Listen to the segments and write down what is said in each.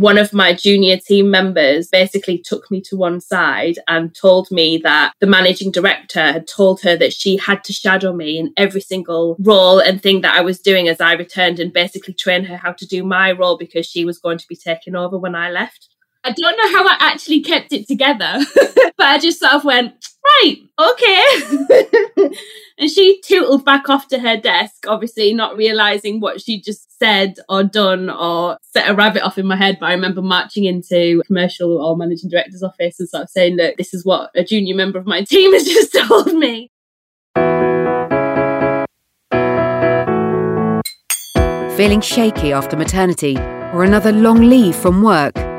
one of my junior team members basically took me to one side and told me that the managing director had told her that she had to shadow me in every single role and thing that I was doing as I returned and basically train her how to do my role because she was going to be taking over when I left. I don't know how I actually kept it together, but I just sort of went, right, okay. and she tootled back off to her desk, obviously not realizing what she just said or done or set a rabbit off in my head. But I remember marching into commercial or managing director's office and sort of saying, look, this is what a junior member of my team has just told me. Feeling shaky after maternity or another long leave from work?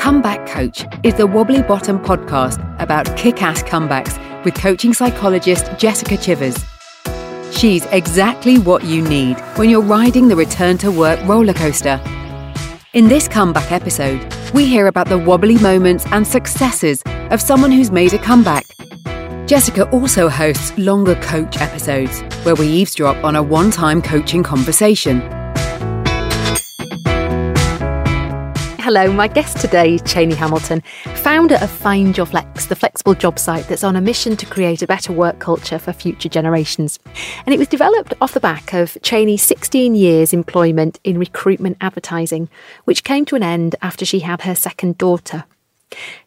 Comeback Coach is the Wobbly Bottom podcast about kick ass comebacks with coaching psychologist Jessica Chivers. She's exactly what you need when you're riding the return to work roller coaster. In this comeback episode, we hear about the wobbly moments and successes of someone who's made a comeback. Jessica also hosts longer coach episodes where we eavesdrop on a one time coaching conversation. Hello, my guest today is Cheney Hamilton, founder of Find Your Flex, the flexible job site that's on a mission to create a better work culture for future generations. And it was developed off the back of Cheney's 16 years employment in recruitment advertising, which came to an end after she had her second daughter.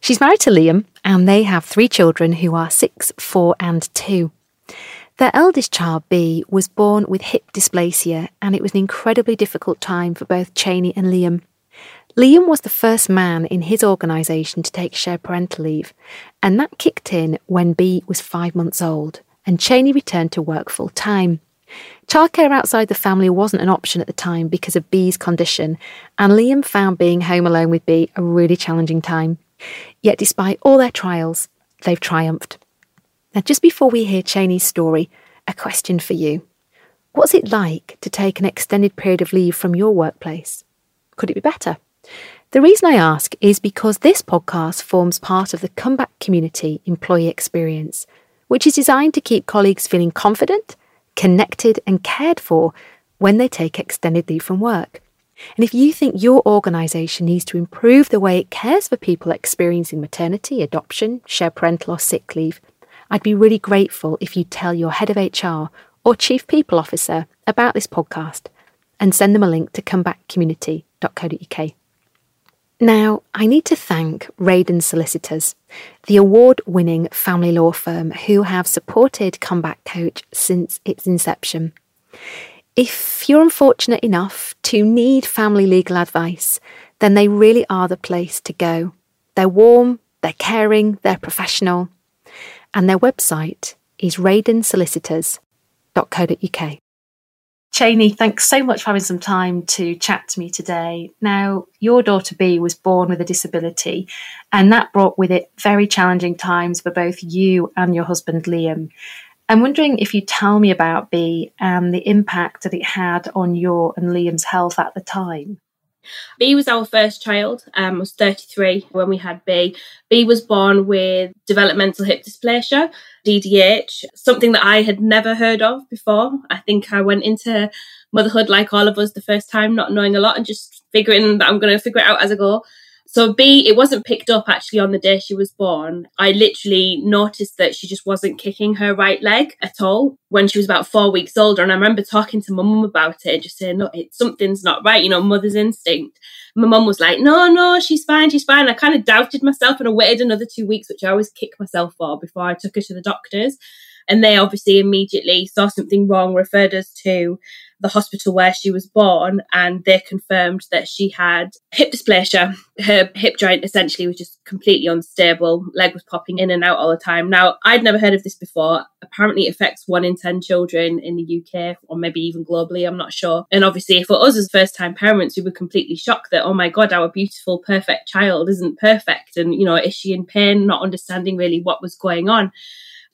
She's married to Liam, and they have three children who are six, four, and two. Their eldest child, B, was born with hip dysplasia, and it was an incredibly difficult time for both Cheney and Liam. Liam was the first man in his organisation to take shared parental leave, and that kicked in when B was five months old, and Cheney returned to work full time. Childcare outside the family wasn't an option at the time because of B's condition, and Liam found being home alone with B a really challenging time. Yet, despite all their trials, they've triumphed. Now, just before we hear Cheney's story, a question for you. What's it like to take an extended period of leave from your workplace? Could it be better? The reason I ask is because this podcast forms part of the Comeback Community Employee Experience, which is designed to keep colleagues feeling confident, connected, and cared for when they take extended leave from work. And if you think your organisation needs to improve the way it cares for people experiencing maternity, adoption, shared parental, or sick leave, I'd be really grateful if you tell your head of HR or chief people officer about this podcast and send them a link to comebackcommunity.co.uk. Now, I need to thank Rayden Solicitors, the award winning family law firm who have supported Comeback Coach since its inception. If you're unfortunate enough to need family legal advice, then they really are the place to go. They're warm, they're caring, they're professional, and their website is raydensolicitors.co.uk. Cheney, thanks so much for having some time to chat to me today. Now, your daughter B was born with a disability, and that brought with it very challenging times for both you and your husband Liam. I'm wondering if you tell me about B and the impact that it had on your and Liam's health at the time. B was our first child, um, was 33 when we had B. B was born with developmental hip dysplasia, DDH, something that I had never heard of before. I think I went into motherhood like all of us the first time, not knowing a lot and just figuring that I'm going to figure it out as I go. So B, it wasn't picked up actually on the day she was born. I literally noticed that she just wasn't kicking her right leg at all when she was about four weeks older. And I remember talking to my mum about it and just saying, no, it, something's not right, you know, mother's instinct. My mum was like, no, no, she's fine, she's fine. I kind of doubted myself and I waited another two weeks, which I always kick myself for before I took her to the doctors. And they obviously immediately saw something wrong, referred us to the hospital where she was born, and they confirmed that she had hip dysplasia. Her hip joint essentially was just completely unstable. Leg was popping in and out all the time. Now, I'd never heard of this before. Apparently, it affects one in 10 children in the UK, or maybe even globally, I'm not sure. And obviously, for us as first time parents, we were completely shocked that, oh my God, our beautiful, perfect child isn't perfect. And, you know, is she in pain? Not understanding really what was going on.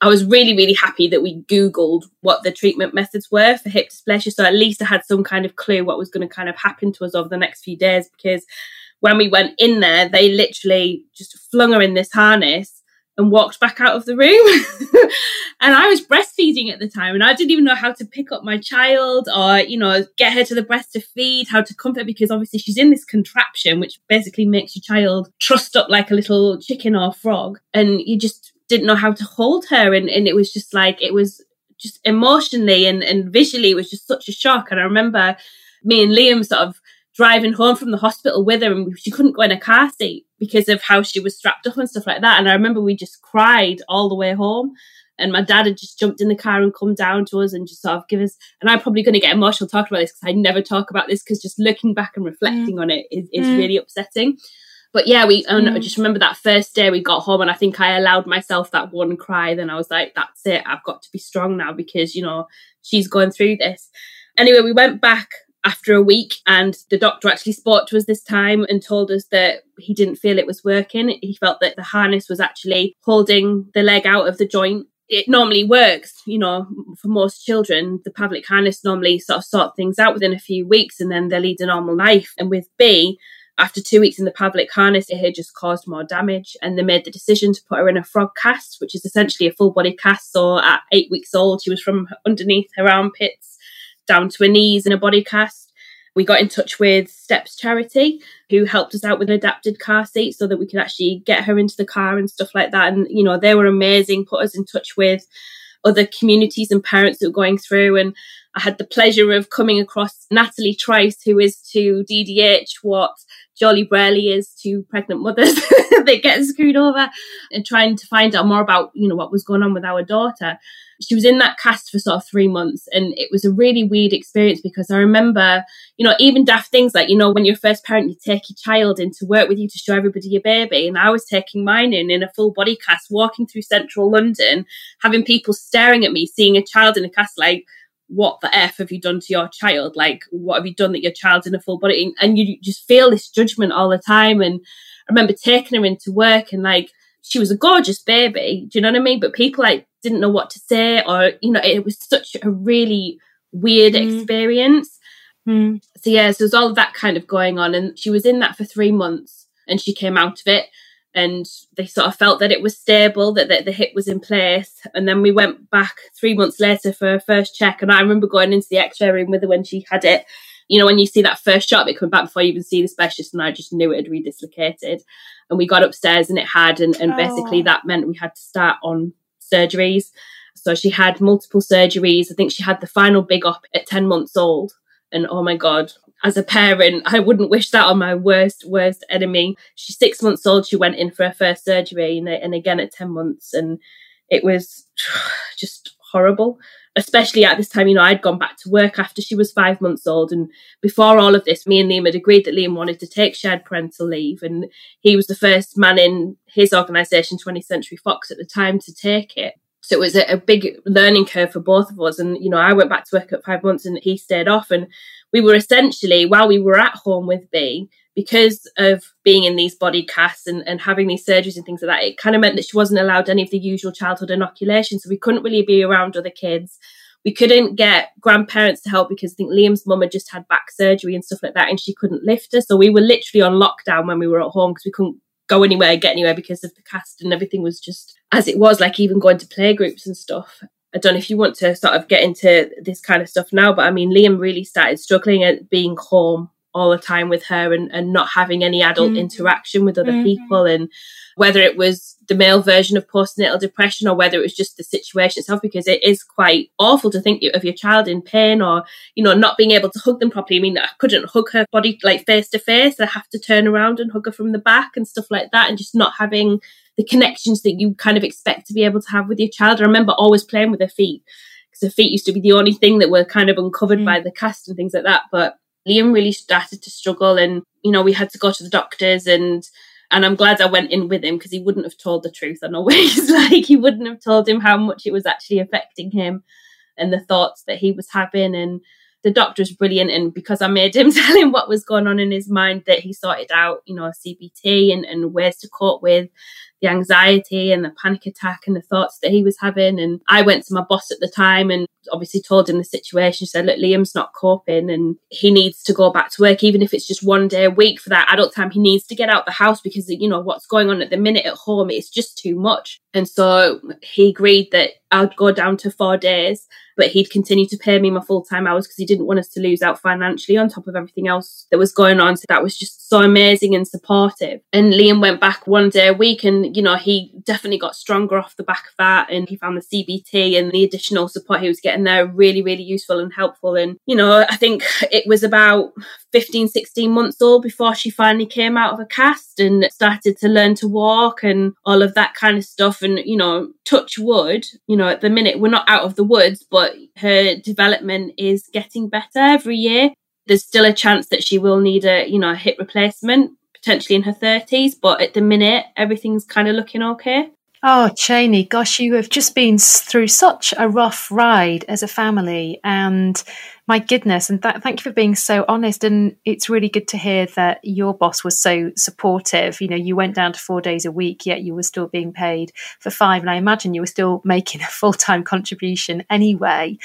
I was really, really happy that we Googled what the treatment methods were for hip dysplasia. So at least I had some kind of clue what was going to kind of happen to us over the next few days because when we went in there, they literally just flung her in this harness and walked back out of the room. and I was breastfeeding at the time and I didn't even know how to pick up my child or, you know, get her to the breast to feed, how to comfort because obviously she's in this contraption, which basically makes your child trussed up like a little chicken or frog. And you just didn't know how to hold her. And, and it was just like, it was just emotionally and, and visually, it was just such a shock. And I remember me and Liam sort of driving home from the hospital with her and she couldn't go in a car seat because of how she was strapped up and stuff like that. And I remember we just cried all the way home. And my dad had just jumped in the car and come down to us and just sort of give us. And I'm probably going to get emotional talking about this because I never talk about this because just looking back and reflecting mm. on it is, is mm. really upsetting. But yeah, we and mm. I just remember that first day we got home and I think I allowed myself that one cry. Then I was like, that's it. I've got to be strong now because, you know, she's going through this. Anyway, we went back after a week and the doctor actually spoke to us this time and told us that he didn't feel it was working. He felt that the harness was actually holding the leg out of the joint. It normally works, you know, for most children, the Pavlik harness normally sort of sort things out within a few weeks and then they lead a normal life. And with B, after two weeks in the Pavlik harness, it had just caused more damage. And they made the decision to put her in a frog cast, which is essentially a full body cast. So at eight weeks old, she was from underneath her armpits down to her knees in a body cast. We got in touch with Steps Charity, who helped us out with an adapted car seat so that we could actually get her into the car and stuff like that. And, you know, they were amazing, put us in touch with other communities and parents that were going through. And I had the pleasure of coming across Natalie Trice, who is to DDH what Joeli Brearley is to pregnant mothers that get screwed over and trying to find out more about, you know, what was going on with our daughter. She was in that cast for sort of three months and it was a really weird experience because I remember, you know, even daft things like, you know, when you're first parent, you take your child in to work with you to show everybody your baby. And I was taking mine in in a full body cast, walking through central London, having people staring at me, seeing a child in a cast like, what the f have you done to your child? Like what have you done that your child's in a full body? And you just feel this judgment all the time. And i remember taking her into work and like she was a gorgeous baby. Do you know what i mean? But people like didn't know what to say or you know it was such a really weird mm. experience. Mm. so yeah so there's all of that kind of going on. And she was in that for three months and she came out of it and they sort of felt that it was stable, that, that the hip was in place. And then we went back three months later for a first check. And I remember going into the x-ray room with her when she had it. You know, when you see that first shot of it coming back before you even see the specialist, and I just knew it had redislocated. And we got upstairs and it had, and, and oh. basically that meant we had to start on surgeries. So she had multiple surgeries. I think she had the final big op at 10 months old. And oh my God, as a parent, I wouldn't wish that on my worst, worst enemy. She's six months old. She went in for her first surgery and, and again at 10 months. And it was just horrible, especially at this time. You know, I'd gone back to work after she was five months old. And before all of this, me and Liam had agreed that Liam wanted to take shared parental leave. And he was the first man in his organisation, 20th Century Fox, at the time to take it. So it was a, a, big learning curve for both of us. And, you know, I went back to work at five months and he stayed off. And we were essentially, while we were at home with B, because of being in these body casts and, and having these surgeries and things like that, it kind of meant that she wasn't allowed any of the usual childhood inoculations. So we couldn't really be around other kids. We couldn't get grandparents to help because I think Liam's mum had just had back surgery and stuff like that, and she couldn't lift her. So we were literally on lockdown when we were at home because we couldn't go anywhere, get anywhere because of the cast and everything was just as it was, like even going to play groups and stuff. I don't know if you want to sort of get into this kind of stuff now, but I mean, Liam really started struggling at being home all the time with her and, and not having any adult mm interaction with other mm-hmm. people. And whether it was the male version of postnatal depression or whether it was just the situation itself, because it is quite awful to think of your child in pain or, you know, not being able to hug them properly. I mean, I couldn't hug her body like face to face. I have to turn around and hug her from the back and stuff like that. And just not having the connections that you kind of expect to be able to have with your child. I remember always playing with her feet because her feet used to be the only thing that were kind of uncovered mm. by the cast and things like that. But Liam really started to struggle and, you know, we had to go to the doctors and and I'm glad I went in with him because he wouldn't have told the truth. Know what like. He wouldn't have told him how much it was actually affecting him and the thoughts that he was having. And the doctor was brilliant. And because I made him tell him what was going on in his mind, that he sorted out, you know, CBT and, and ways to cope with the anxiety and the panic attack and the thoughts that he was having. And I went to my boss at the time and obviously told him the situation. She said, look, Liam's not coping and he needs to go back to work, even if it's just one day a week for that adult time. He needs to get out the house because, you know, what's going on at the minute at home, it's just too much. And so he agreed that I'd go down to four days, but he'd continue to pay me my full time hours because he didn't want us to lose out financially on top of everything else that was going on. So that was just so amazing and supportive. And Liam went back one day a week and, you know, he definitely got stronger off the back of that. And he found the CBT and the additional support he was getting there really, really useful and helpful. And, you know, I think it was about 15, 16 months old before she finally came out of a cast and started to learn to walk and all of that kind of stuff. And, you know, touch wood, you know, at the minute we're not out of the woods, but her development is getting better every year. There's still a chance that she will need a, you know, a hip replacement potentially in her 30s, but at the minute everything's kind of looking okay. Oh, Cheney, gosh, you have just been through such a rough ride as a family. And my goodness, and th- thank you for being so honest. And it's really good to hear that your boss was so supportive. You know, you went down to four days a week, yet you were still being paid for five. And I imagine you were still making a full time contribution anyway.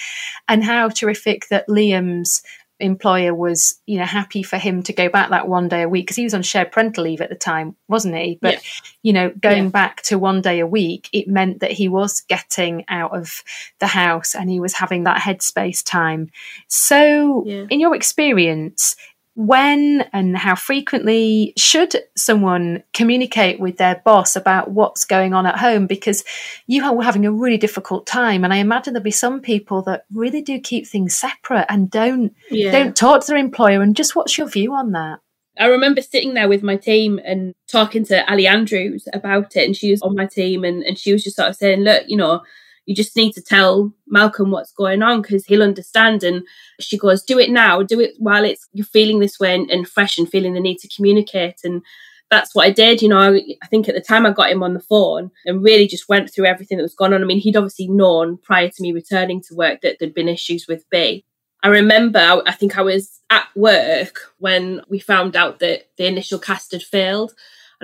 And how terrific that Liam's employer was you know happy for him to go back that one day a week because he was on shared parental leave at the time wasn't he but yeah. you know going yeah. back to one day a week it meant that he was getting out of the house and he was having that headspace time so yeah. in your experience when and how frequently should someone communicate with their boss about what's going on at home? Because you are having a really difficult time and i imagine there'll be some people that really do keep things separate and don't yeah. don't talk to their employer. And just what's your view on that? I remember sitting there with my team and talking to Ali Andrews about it, and she was on my team, and, and she was just sort of saying, Look, you know, you just need to tell Malcolm what's going on because he'll understand. And she goes, do it now, do it while it's you're feeling this way and, and fresh and feeling the need to communicate. And that's what I did. You know, I, I, think at the time I got him on the phone and really just went through everything that was going on. I mean, he'd obviously known prior to me returning to work that there'd been issues with B. I remember, I think I was at work when we found out that the initial cast had failed.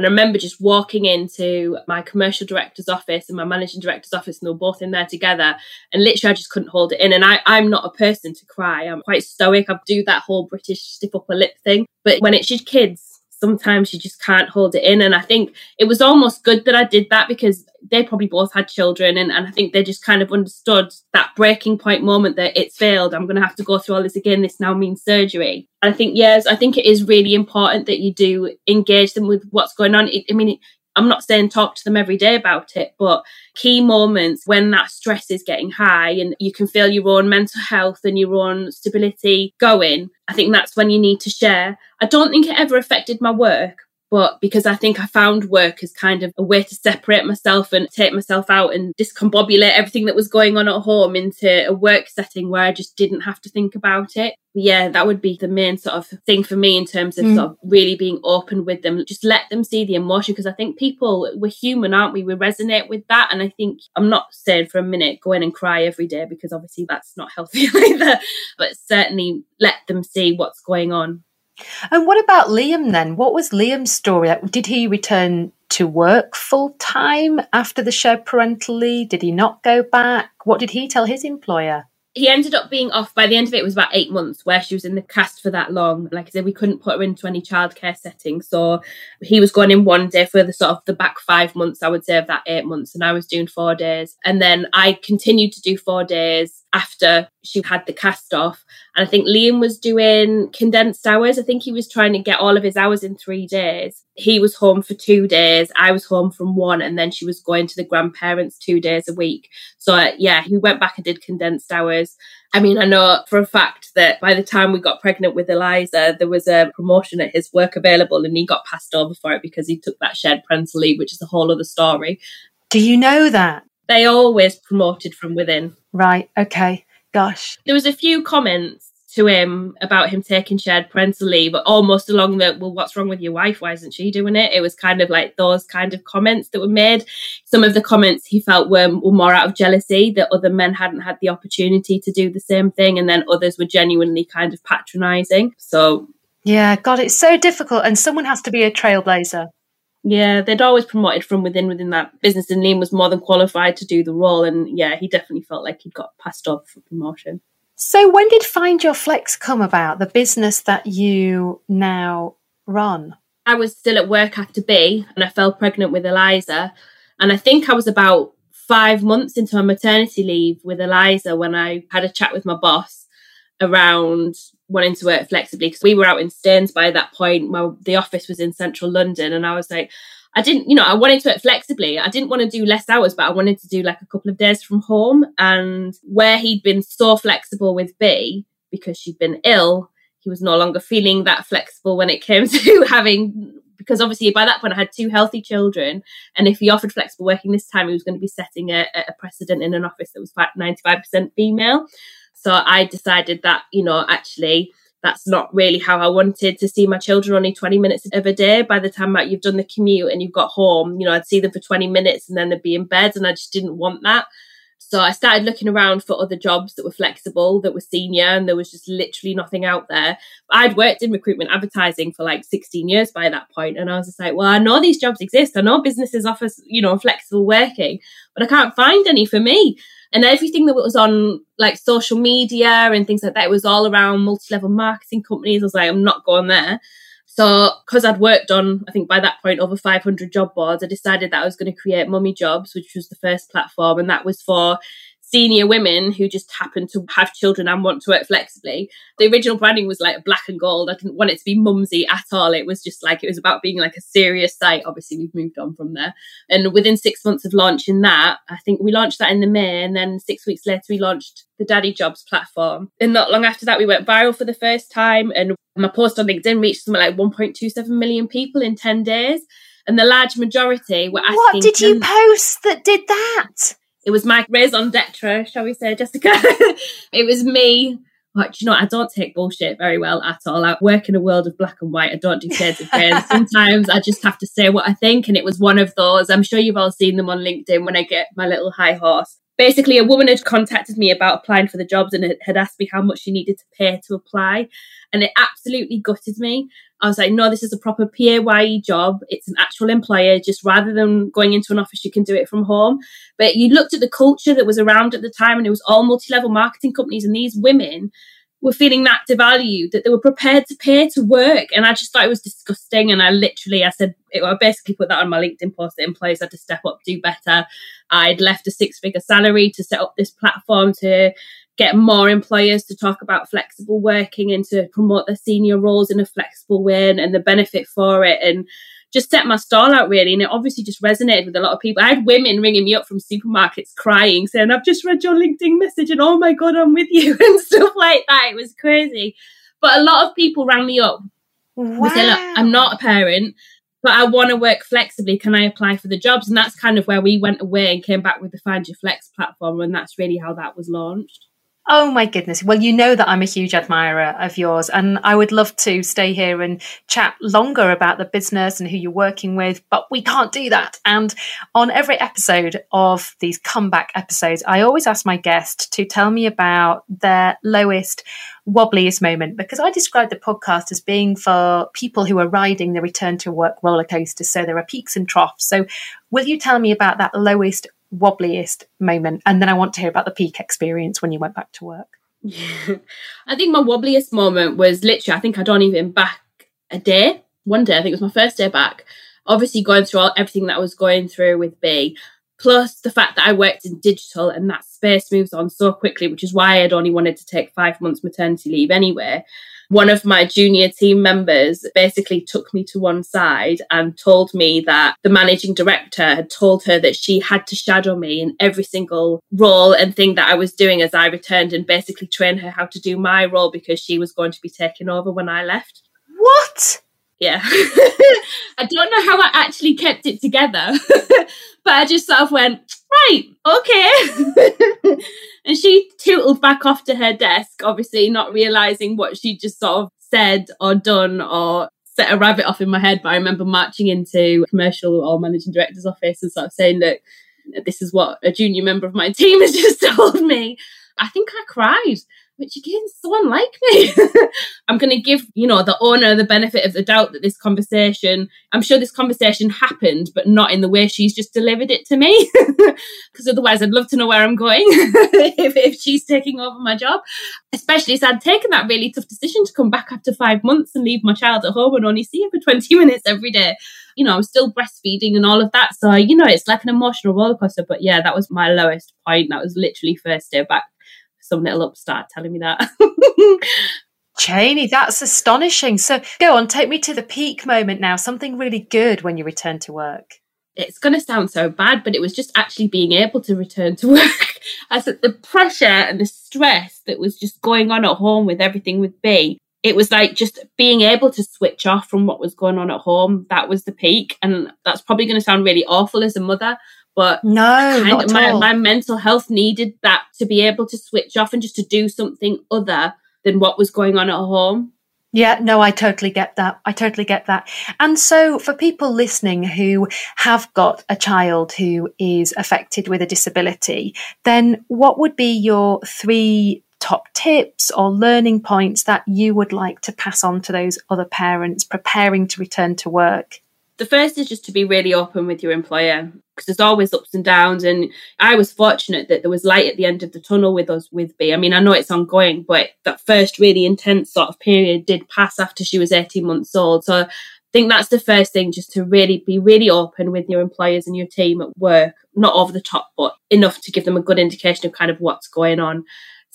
And I remember just walking into my commercial director's office and my managing director's office, and they were both in there together. And literally, I just couldn't hold it in. And I, I'm not a person to cry. I'm quite stoic. I do that whole British stiff upper lip thing. But when it's your kids, sometimes you just can't hold it in. And I think it was almost good that I did that because they probably both had children. And, and I think they just kind of understood that breaking point moment that it's failed. I'm going to have to go through all this again. This now means surgery. I think, yes, I think it is really important that you do engage them with what's going on. I mean, I'm not saying talk to them every day about it, but key moments when that stress is getting high and you can feel your own mental health and your own stability going, I think that's when you need to share. I don't think it ever affected my work, but because I think I found work as kind of a way to separate myself and take myself out and discombobulate everything that was going on at home into a work setting where I just didn't have to think about it. But yeah, that would be the main sort of thing for me in terms of mm. sort of really being open with them. Just let them see the emotion because I think people, we're human, aren't we? We resonate with that. And I think I'm not saying for a minute go in and cry every day because obviously that's not healthy either, but certainly let them see what's going on. And what about Liam then? What was Liam's story? Did he return to work full time after the shared parental leave? Did he not go back? What did he tell his employer? he ended up being off by the end of it, it was about eight months where she was in the cast for that long like i said we couldn't put her into any childcare setting so he was going in one day for the sort of the back five months i would say of that eight months and i was doing four days and then i continued to do four days after she had the cast off. And i think liam was doing condensed hours. I think he was trying to get all of his hours in three days. He was home for two days. I was home from one. And then she was going to the grandparents two days a week. So uh, yeah he went back and did condensed hours. I mean, I know for a fact that by the time we got pregnant with Eliza, there was a promotion at his work available and he got passed over for it because he took that shared parental leave, which is a whole other story. Do you know that? They always promoted from within. Right. Okay. Gosh. There was a few comments to him about him taking shared parental leave, but almost along the, well, what's wrong with your wife? Why isn't she doing it? It was kind of like those kind of comments that were made. Some of the comments he felt were, were more out of jealousy that other men hadn't had the opportunity to do the same thing. And then others were genuinely kind of patronizing. So. Yeah, God, it's so difficult. And someone has to be a trailblazer. Yeah, they'd always promoted from within within that business, and Liam was more than qualified to do the role. And yeah, he definitely felt like he'd got passed up for promotion. So, when did Find Your Flex come about, the business that you now run? I was still at work after B, and I fell pregnant with Eliza. And I think I was about five months into my maternity leave with Eliza when I had a chat with my boss around wanting to work flexibly because we were out in Staines by that point. My, the office was in central London, and I was like, I didn't, you know, I wanted to work flexibly. I didn't want to do less hours, but I wanted to do like a couple of days from home. And where he'd been so flexible with B because she'd been ill, he was no longer feeling that flexible when it came to having because obviously by that point I had two healthy children, and if he offered flexible working this time, he was going to be setting a, a precedent in an office that was ninety five percent female. So I decided that, you know, actually that's not really how I wanted to see my children only 20 minutes of a day. By the time that you've done the commute and you've got home, you know, I'd see them for 20 minutes and then they'd be in bed and I just didn't want that. So I started looking around for other jobs that were flexible, that were senior, and there was just literally nothing out there. I'd worked in recruitment advertising for like 16 years by that point, and I was just like, well, I know these jobs exist. I know businesses offer, you know, flexible working, but I can't find any for me and everything that was on like social media and things like that was all around multi-level marketing companies. I was like, I'm not going there. So, because I'd worked on, I think by that point, over 500 job boards, I decided that I was going to create Mummy Jobs, which was the first platform, and that was for senior women who just happen to have children and want to work flexibly. The original branding was like black and gold. I didn't want it to be mumsy at all. It was just like it was about being like a serious site. Obviously, we've moved on from there. And within six months of launching that, I think we launched that in the May, and then six weeks later we launched the Daddy Jobs platform. And not long after that, we went viral for the first time, and my post on LinkedIn reached something like 1.27 million people in 10 days. And the large majority were asking. What did you post that did that? It was my raison d'etre, shall we say, Jessica. it was me. But you know, I don't take bullshit very well at all. I work in a world of black and white. I don't do shades of grey. Sometimes I just have to say what I think. And it was one of those. I'm sure you've all seen them on LinkedIn when I get my little high horse. Basically, a woman had contacted me about applying for the jobs and had asked me how much she needed to pay to apply. And it absolutely gutted me. I was like, no, this is a proper PAYE job. It's an actual employer. Just rather than going into an office, you can do it from home. But you looked at the culture that was around at the time and it was all multi-level marketing companies and these women were feeling that devalued, that they were prepared to pay to work. And I just thought it was disgusting. And I literally, I said, it, I basically put that on my LinkedIn post that employers had to step up, do better. I'd left a six figure salary to set up this platform to get more employers to talk about flexible working and to promote their senior roles in a flexible way and, and the benefit for it and just set my stall out really and it obviously just resonated with a lot of people. I had women ringing me up from supermarkets crying saying, I've just read your LinkedIn message and oh my God, I'm with you and stuff like that. It was crazy. But a lot of people rang me up. Wow. Say, Look, I'm not a parent, but I want to work flexibly. Can I apply for the jobs? And that's kind of where we went away and came back with the Find Your Flex platform. And that's really how that was launched. Oh my goodness. Well, you know that I'm a huge admirer of yours, and I would love to stay here and chat longer about the business and who you're working with, but we can't do that. And on every episode of these comeback episodes, I always ask my guest to tell me about their lowest, wobbliest moment because I describe the podcast as being for people who are riding the return to work roller coaster. So there are peaks and troughs. So, will you tell me about that lowest, wobbliest moment? And then I want to hear about the peak experience when you went back to work. Yeah. I think my wobbliest moment was literally, I think I'd only been back a day, one day, I think it was my first day back. Obviously, going through all, everything that I was going through with B, plus the fact that I worked in digital and that space moves on so quickly, which is why I'd only wanted to take five months maternity leave anyway one of my junior team members basically took me to one side and told me that the managing director had told her that she had to shadow me in every single role and thing that I was doing as I returned and basically train her how to do my role because she was going to be taking over when I left. What? Yeah. I don't know how I actually kept it together, but I just sort of went, right, okay. and she tootled back off to her desk, obviously not realizing what she just sort of said or done or set a rabbit off in my head. But I remember marching into commercial or managing director's office and sort of saying that this is what a junior member of my team has just told me. I think I cried. Which again so unlike me. I'm going to give, you know, the owner the benefit of the doubt that this conversation, I'm sure this conversation happened, but not in the way she's just delivered it to me. Because otherwise, I'd love to know where I'm going if, if she's taking over my job. Especially as I'd taken that really tough decision to come back after five months and leave my child at home and only see her for 20 minutes every day. You know, I'm still breastfeeding and all of that. So, you know, it's like an emotional rollercoaster. But yeah, that was my lowest point. That was literally first day back some little upstart telling me that. Cheney, that's astonishing. So go on, take me to the peak moment now, something really good when you return to work. It's going to sound so bad, but it was just actually being able to return to work. As the pressure and the stress that was just going on at home with everything with B, it was like just being able to switch off from what was going on at home. That was the peak. And that's probably going to sound really awful as a mother, but no, not of, my, my mental health needed that to be able to switch off and just to do something other than what was going on at home. Yeah, no, I totally get that. I totally get that. And so, for people listening who have got a child who is affected with a disability, then what would be your three top tips or learning points that you would like to pass on to those other parents preparing to return to work? The first is just to be really open with your employer because there's always ups and downs. And I was fortunate that there was light at the end of the tunnel with us with B. I mean, I know it's ongoing, but that first really intense sort of period did pass after she was 18 months old. So I think that's the first thing, just to really be really open with your employers and your team at work, not over the top, but enough to give them a good indication of kind of what's going on.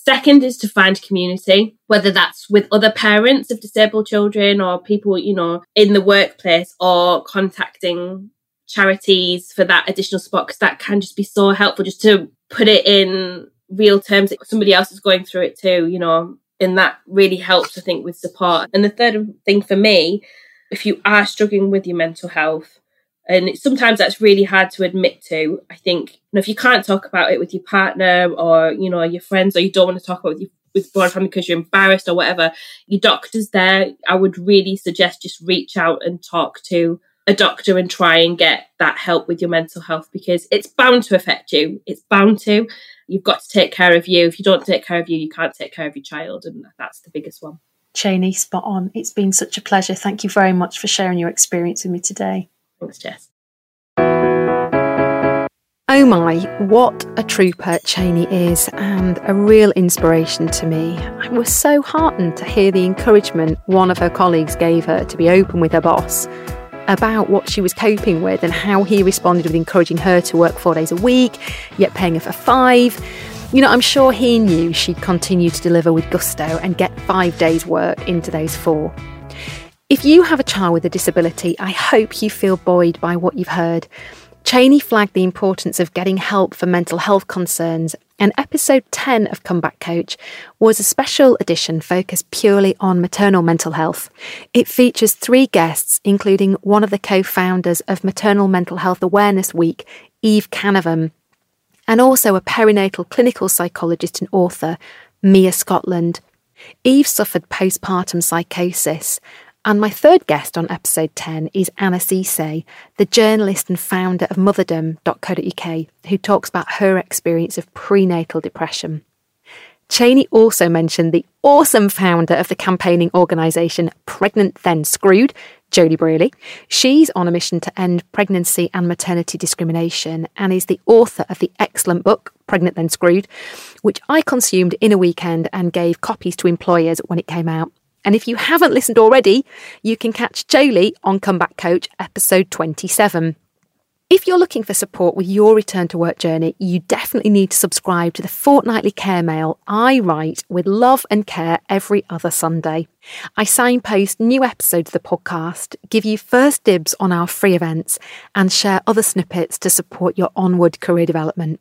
Second is to find community, whether that's with other parents of disabled children or people, you know, in the workplace or contacting charities for that additional support because that can just be so helpful just to put it in real terms somebody else is going through it too, you know, and that really helps, I think, with support. And the third thing for me, if you are struggling with your mental health, and sometimes that's really hard to admit to. I think you know, if you can't talk about it with your partner or you know your friends, or you don't want to talk about it with your with broad family because you're embarrassed or whatever, your doctor's there. I would really suggest just reach out and talk to a doctor and try and get that help with your mental health because it's bound to affect you. It's bound to. You've got to take care of you. If you don't take care of you, you can't take care of your child, and that's the biggest one. Cheney, spot on. It's been such a pleasure. Thank you very much for sharing your experience with me today. Thanks, Jess. Oh my, what a trooper Cheney is, and a real inspiration to me. I was so heartened to hear the encouragement one of her colleagues gave her to be open with her boss about what she was coping with and how he responded with encouraging her to work four days a week, yet paying her for five. You know, I'm sure he knew she'd continue to deliver with gusto and get five days' work into those four. If you have a child with a disability, I hope you feel buoyed by what you've heard. Cheney flagged the importance of getting help for mental health concerns, and episode 10 of Comeback Coach was a special edition focused purely on maternal mental health. It features three guests, including one of the co founders of Maternal Mental Health Awareness Week, Eve Canavan, and also a perinatal clinical psychologist and author, Mia Scotland. Eve suffered postpartum psychosis and my third guest on episode 10 is Anna Cisse, the journalist and founder of motherdom.co.uk, who talks about her experience of prenatal depression. Cheney also mentioned the awesome founder of the campaigning organisation Pregnant Then Screwed, Joeli Brearley. She's on a mission to end pregnancy and maternity discrimination and is the author of the excellent book, Pregnant Then Screwed, which I consumed in a weekend and gave copies to employers when it came out. And if you haven't listened already, you can catch Joeli on Comeback Coach episode 27. If you're looking for support with your return to work journey, you definitely need to subscribe to the fortnightly care mail I write with love and care every other Sunday. I signpost new episodes of the podcast, give you first dibs on our free events, and share other snippets to support your onward career development.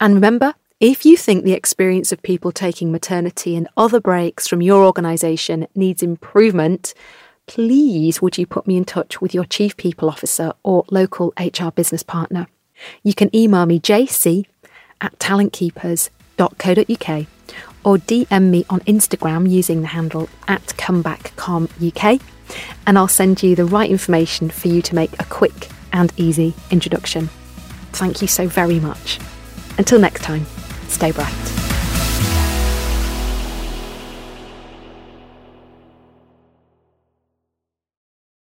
And remember, if you think the experience of people taking maternity and other breaks from your organisation needs improvement, please would you put me in touch with your Chief People Officer or local HR business partner? You can email me jc at talentkeepers.co.uk or DM me on Instagram using the handle at comebackcomuk and I'll send you the right information for you to make a quick and easy introduction. Thank you so very much. Until next time. Stay bright.